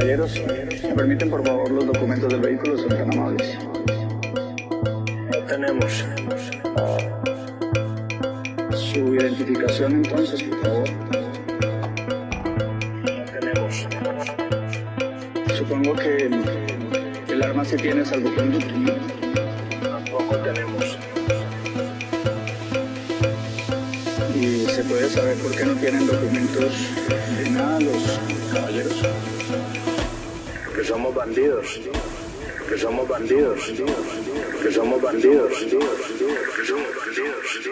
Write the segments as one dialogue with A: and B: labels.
A: caballeros, ¿me permiten por favor los documentos del vehículo? Son tan amables.
B: No tenemos.
A: Su identificación entonces, por favor.
B: No tenemos.
A: Supongo que el arma se tiene salvoconducto, ¿no?
B: Tampoco tenemos.
A: ¿Y se puede saber por qué no tienen documentos de nada los caballeros?
B: somos bandidos, que somos bandidos, que somos bandidos, que somos bandidos.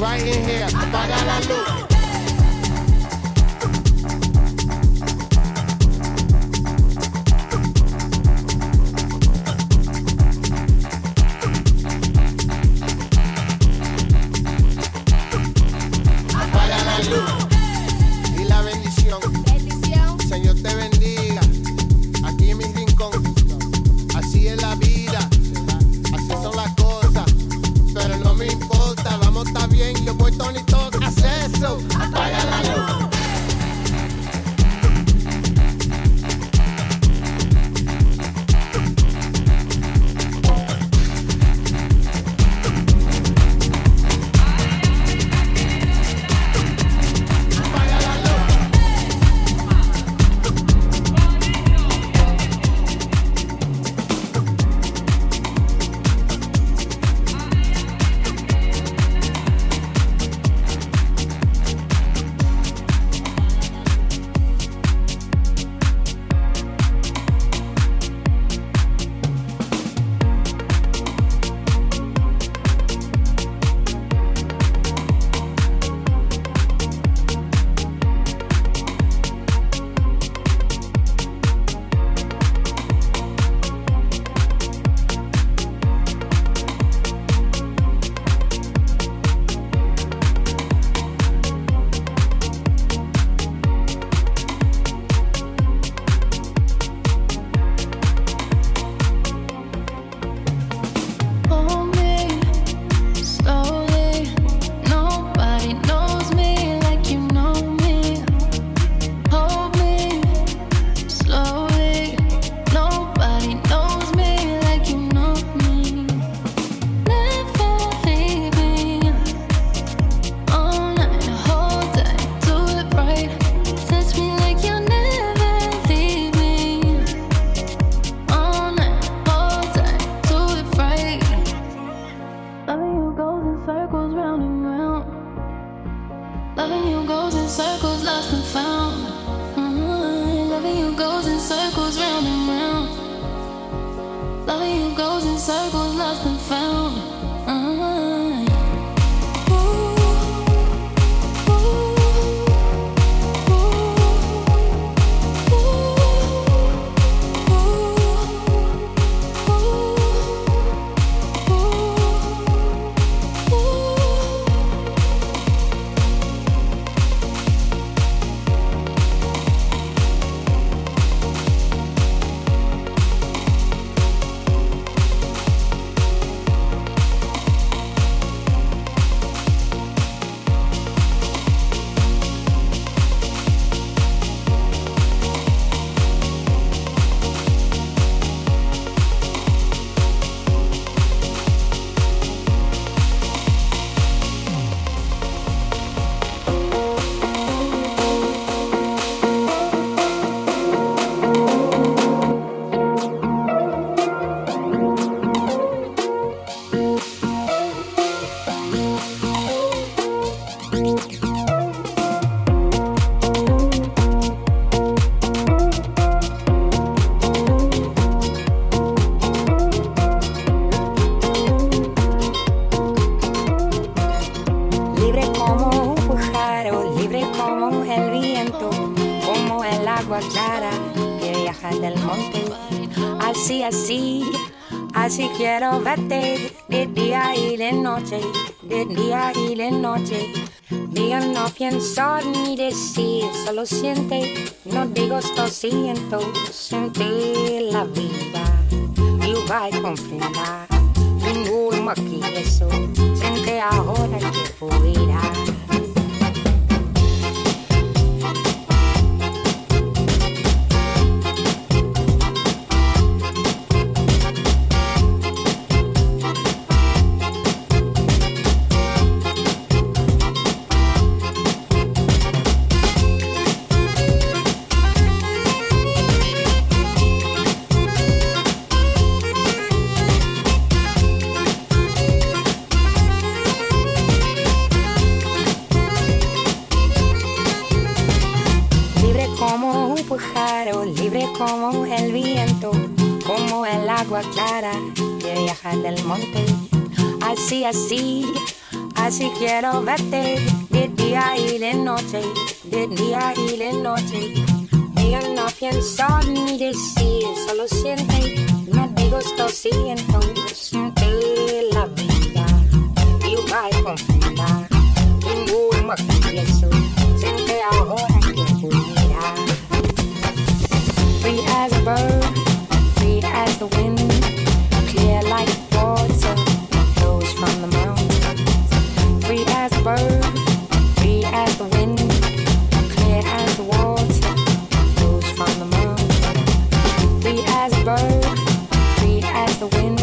C: right in here. If I got a loot,
D: lo siente, no digo esto siento, sentir la vida, yo voy a confirmar, ninguno aquí eso, siente ahora que fui. quiero verte. the wind.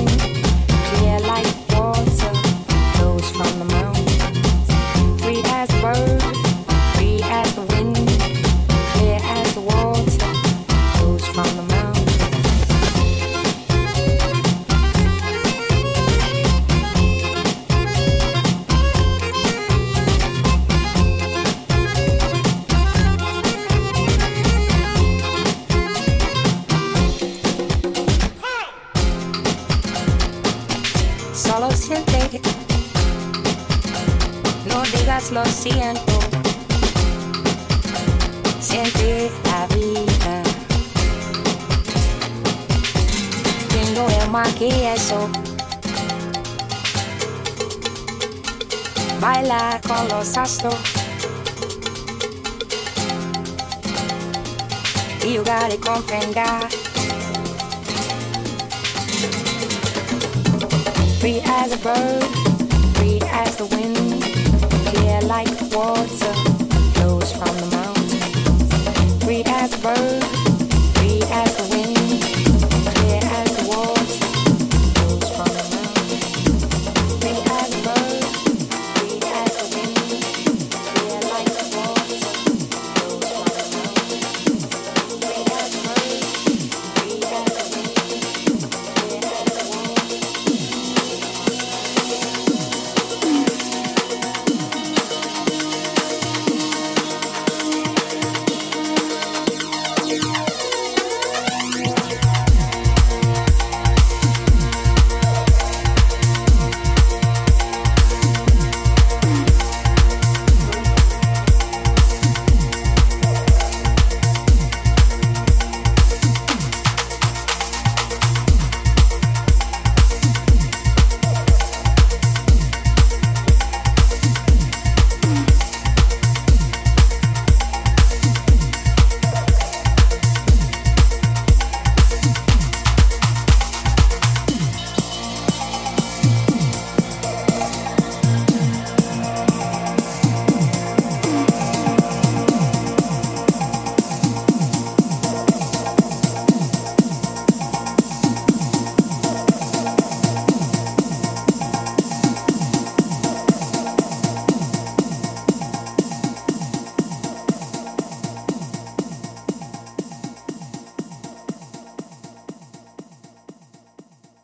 D: Free as a bird.